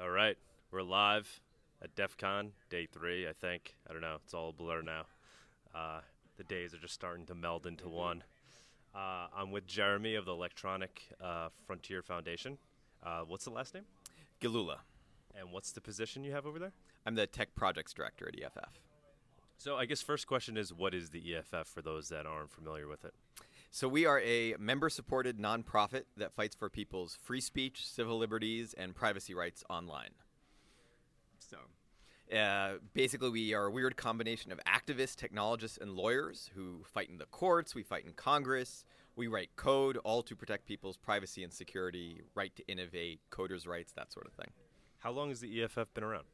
All right, we're live at DEF CON, day three, I think. I don't know, it's all a blur now. Uh, the days are just starting to meld into one. Uh, I'm with Jeremy of the Electronic uh, Frontier Foundation. Uh, what's the last name? Gillula. And what's the position you have over there? I'm the Tech Projects Director at EFF. So, I guess first question is what is the EFF for those that aren't familiar with it? So, we are a member supported nonprofit that fights for people's free speech, civil liberties, and privacy rights online. So, uh, basically, we are a weird combination of activists, technologists, and lawyers who fight in the courts, we fight in Congress, we write code, all to protect people's privacy and security, right to innovate, coders' rights, that sort of thing. How long has the EFF been around?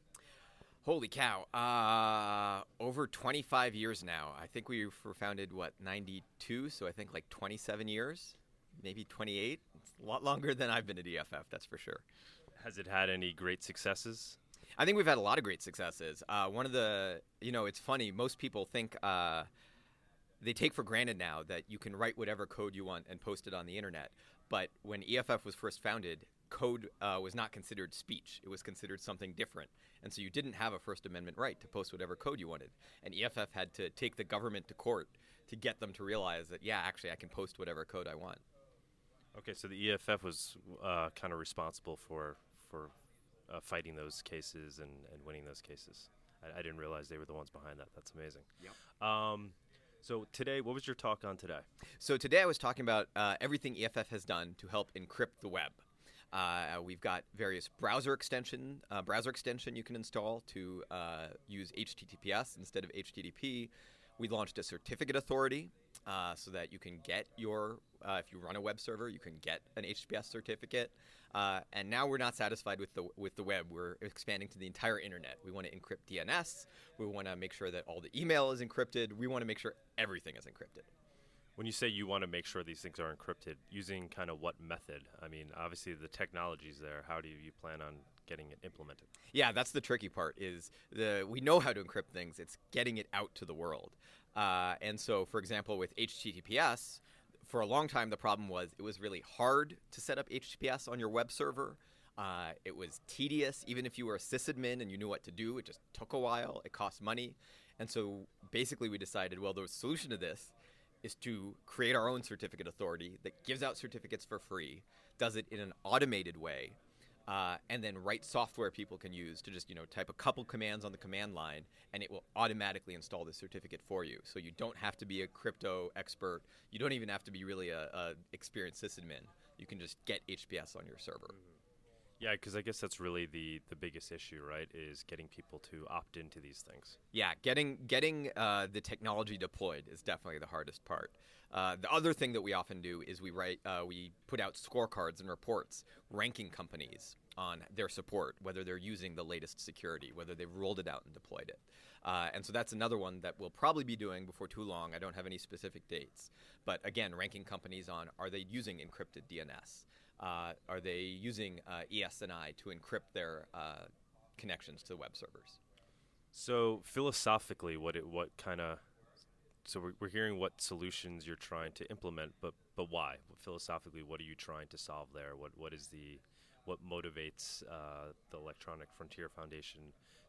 Holy cow. Uh, over 25 years now. I think we were founded, what, 92? So I think like 27 years, maybe 28. It's a lot longer than I've been at EFF, that's for sure. Has it had any great successes? I think we've had a lot of great successes. Uh, one of the, you know, it's funny, most people think. Uh, they take for granted now that you can write whatever code you want and post it on the internet. But when EFF was first founded, code uh, was not considered speech. It was considered something different. And so you didn't have a First Amendment right to post whatever code you wanted. And EFF had to take the government to court to get them to realize that, yeah, actually, I can post whatever code I want. Okay, so the EFF was uh, kind of responsible for for uh, fighting those cases and, and winning those cases. I, I, didn't realize they were the ones behind that. That's amazing. Yep. Um, so today, what was your talk on today? So today I was talking about uh, everything EFF has done to help encrypt the web. Uh, we've got various browser extension uh, browser extension you can install to uh, use HTTPS instead of HTTP. We launched a certificate authority uh, so that you can get your uh, if you run a web server, you can get an HTTPS certificate. Uh, and now we're not satisfied with the with the web. We're expanding to the entire internet. We want to encrypt DNS. We want to make sure that all the email is encrypted. We want to make sure everything is encrypted. When you say you want to make sure these things are encrypted, using kind of what method? I mean, obviously the technology's there. How do you plan on getting it implemented? Yeah, that's the tricky part. Is the we know how to encrypt things. It's getting it out to the world. Uh, and so, for example, with HTTPS, for a long time the problem was it was really hard to set up HTTPS on your web server. Uh, it was tedious, even if you were a sysadmin and you knew what to do. It just took a while. It cost money, and so basically we decided, well, the solution to this is to create our own certificate authority that gives out certificates for free, does it in an automated way, uh, and then write software people can use to just you know type a couple commands on the command line, and it will automatically install the certificate for you. So you don't have to be a crypto expert. You don't even have to be really a, a experienced sysadmin. You can just get HTTPS on your server. Mm-hmm. Yeah, because I guess that's really the the biggest issue, right? Is getting people to opt into these things. Yeah, getting getting uh, the technology deployed is definitely the hardest part. Uh, the other thing that we often do is we write uh, we put out scorecards and reports ranking companies on their support, whether they're using the latest security, whether they've rolled it out and deployed it. Uh, and so that's another one that we'll probably be doing before too long. I don't have any specific dates, but again, ranking companies on are they using encrypted DNS uh, are they using uh, ESNI to encrypt their uh, connections to the web servers? So philosophically, what it, what kind of so we're, we're hearing what solutions you're trying to implement, but but why? Philosophically, what are you trying to solve there? What what is the what motivates uh, the Electronic Frontier Foundation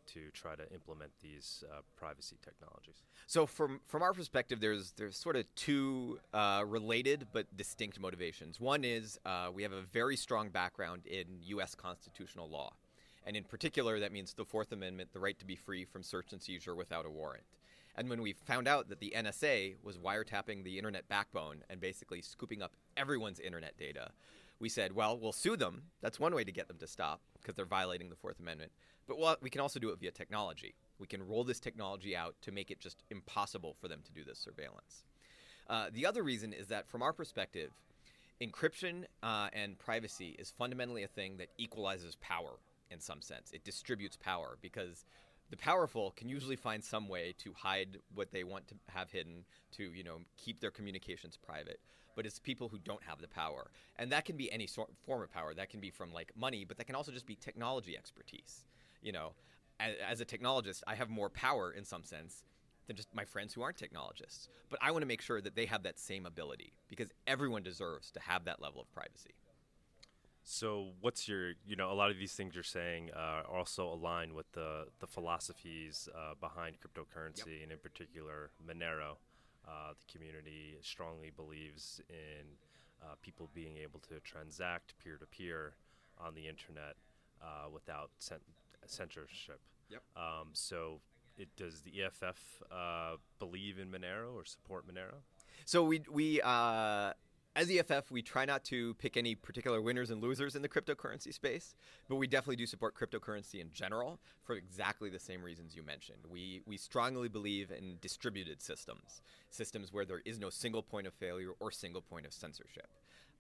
to try to implement these uh, privacy technologies? So, from from our perspective, there's there's sort of two uh, related but distinct motivations. One is uh, we have a very strong background in U.S. constitutional law, and in particular, that means the Fourth Amendment, the right to be free from search and seizure without a warrant. And when we found out that the NSA was wiretapping the internet backbone and basically scooping up everyone's internet data, we said, well, we'll sue them. That's one way to get them to stop because they're violating the Fourth Amendment. But we'll, we can also do it via technology. We can roll this technology out to make it just impossible for them to do this surveillance. Uh, the other reason is that, from our perspective, encryption uh, and privacy is fundamentally a thing that equalizes power in some sense. It distributes power because the powerful can usually find some way to hide what they want to have hidden, to you know keep their communications private. But it's people who don't have the power, and that can be any sort form of power. That can be from like money, but that can also just be technology expertise you know, as, as a technologist, I have more power in some sense than just my friends who aren't technologists. But I want to make sure that they have that same ability because everyone deserves to have that level of privacy. So, what's your, you know, a lot of these things you're saying uh, also align with the, the philosophies uh, behind cryptocurrency, yep. and in particular, Monero. Uh, the community strongly believes in uh, people being able to transact peer to peer on the internet uh, without censorship. Yep. Um, so, it, does the EFF uh, believe in Monero or support Monero? So we we uh, as EFF, we try not to pick any particular winners and losers in the cryptocurrency space, but we definitely do support cryptocurrency in general for exactly the same reasons you mentioned. We, we strongly believe in distributed systems, systems where there is no single point of failure or single point of censorship.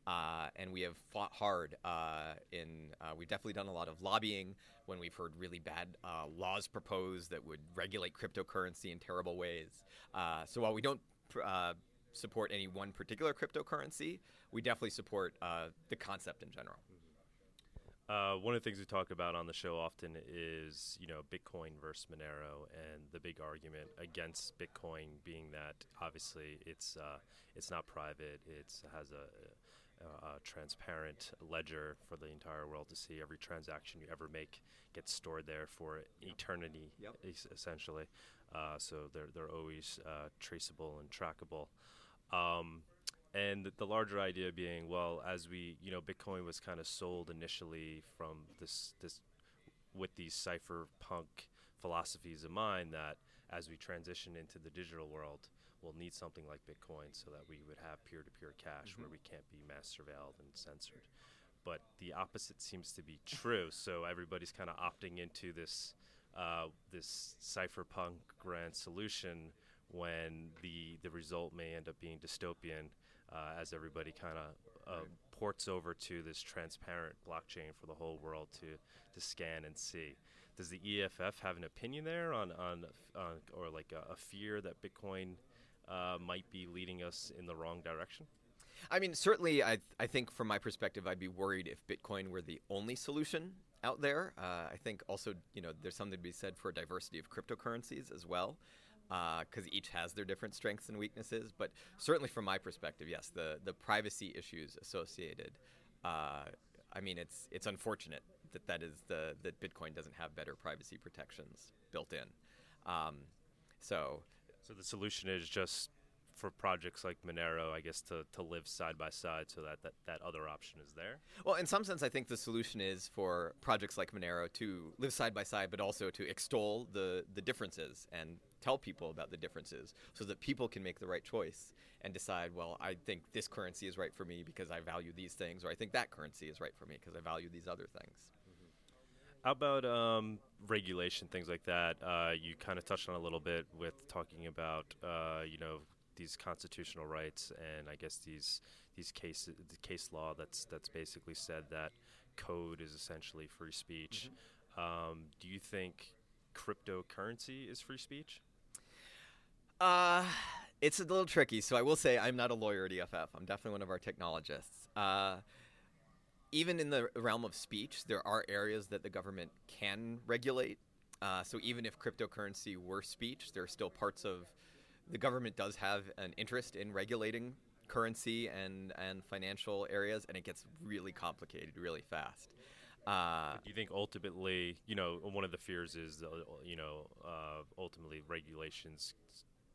Uh, and we have fought hard uh, in, uh, we've definitely done a lot of lobbying when we've heard really bad uh, laws proposed that would regulate cryptocurrency in terrible ways. Uh, so while we don't uh, support any one particular cryptocurrency. We definitely support uh, the concept in general. Uh, one of the things we talk about on the show often is, you know, Bitcoin versus Monero, and the big argument against Bitcoin being that obviously it's uh, it's not private, it has a, a, transparent ledger for the entire world to see. Every transaction you ever make gets stored there for eternity, yep. essentially. Uh, so they're they're always uh, traceable and trackable. Um, and the larger idea being, well, as we, you know, Bitcoin was kind of sold initially from this this with these cypherpunk philosophies in mind that as we transition into the digital world, we'll need something like Bitcoin so that we would have peer-to-peer cash mm-hmm. where we can't be mass surveilled and censored. But the opposite seems to be true. So everybody's kind of opting into this uh, this cypherpunk grand solution when the the result may end up being dystopian uh, as everybody kind of uh, ports over to this transparent blockchain for the whole world to to scan and see. Does the EFF have an opinion there on on, on or like a, a, fear that Bitcoin uh, might be leading us in the wrong direction? I mean, certainly, I I think from my perspective, I'd be worried if Bitcoin were the only solution out there. Uh, I think also, you know, there's something to be said for a diversity of cryptocurrencies as well because uh, each has their different strengths and weaknesses. But certainly, from my perspective, yes, the the privacy issues associated. Uh, I mean, it's it's unfortunate that that is the that Bitcoin doesn't have better privacy protections built in. Um, so, so the solution is just for projects like Monero, I guess, to, to live side by side so that, that that other option is there? Well, in some sense, I think the solution is for projects like Monero to live side by side, but also to extol the, the differences and tell people about the differences so that people can make the right choice and decide, well, I think this currency is right for me because I value these things, or I think that currency is right for me because I value these other things. How about um, regulation, things like that? Uh, you kind of touched on a little bit with talking about, uh, you know, these constitutional rights and I guess these these cases, the case law that's that's basically said that code is essentially free speech. Mm-hmm. Um, do you think cryptocurrency is free speech? Uh, it's a little tricky. So I will say I'm not a lawyer at EFF. I'm definitely one of our technologists. Uh, even in the realm of speech, there are areas that the government can regulate. Uh, so even if cryptocurrency were speech, there are still parts of the government does have an interest in regulating currency and, and financial areas, and it gets really complicated really fast. Uh, do you think ultimately, you know, one of the fears is, uh, you know, uh, ultimately regulations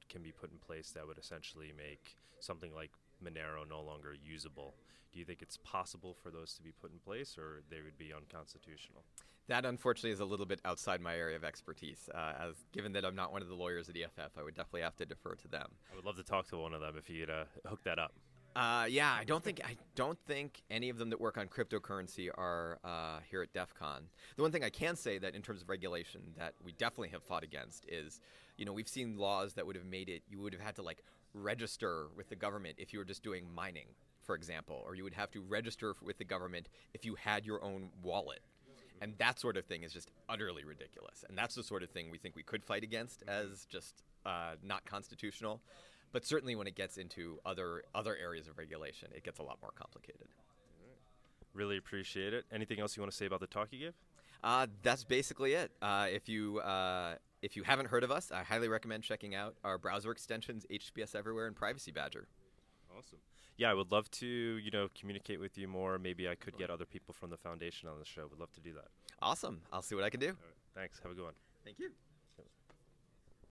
can be put in place that would essentially make something like Monero no longer usable. Do you think it's possible for those to be put in place, or they would be unconstitutional? That unfortunately is a little bit outside my area of expertise. Uh, as given that I'm not one of the lawyers at EFF, I would definitely have to defer to them. I would love to talk to one of them if you'd uh, hook that up. Uh, yeah, I don't think I don't think any of them that work on cryptocurrency are uh, here at DEF CON. The one thing I can say that in terms of regulation that we definitely have fought against is, you know, we've seen laws that would have made it you would have had to like register with the government if you were just doing mining, for example, or you would have to register with the government if you had your own wallet. And that sort of thing is just utterly ridiculous. And that's the sort of thing we think we could fight against as just uh, not constitutional. But certainly, when it gets into other other areas of regulation, it gets a lot more complicated. Really appreciate it. Anything else you want to say about the talk you gave? Uh, that's basically it. Uh, if you uh, if you haven't heard of us, I highly recommend checking out our browser extensions, HTTPS Everywhere and Privacy Badger. Awesome. yeah, I would love to you know communicate with you more. Maybe I could get other people from the foundation on the show. Would love to do that. Awesome. I'll see what I can do. Thanks. Have a good one. Thank you.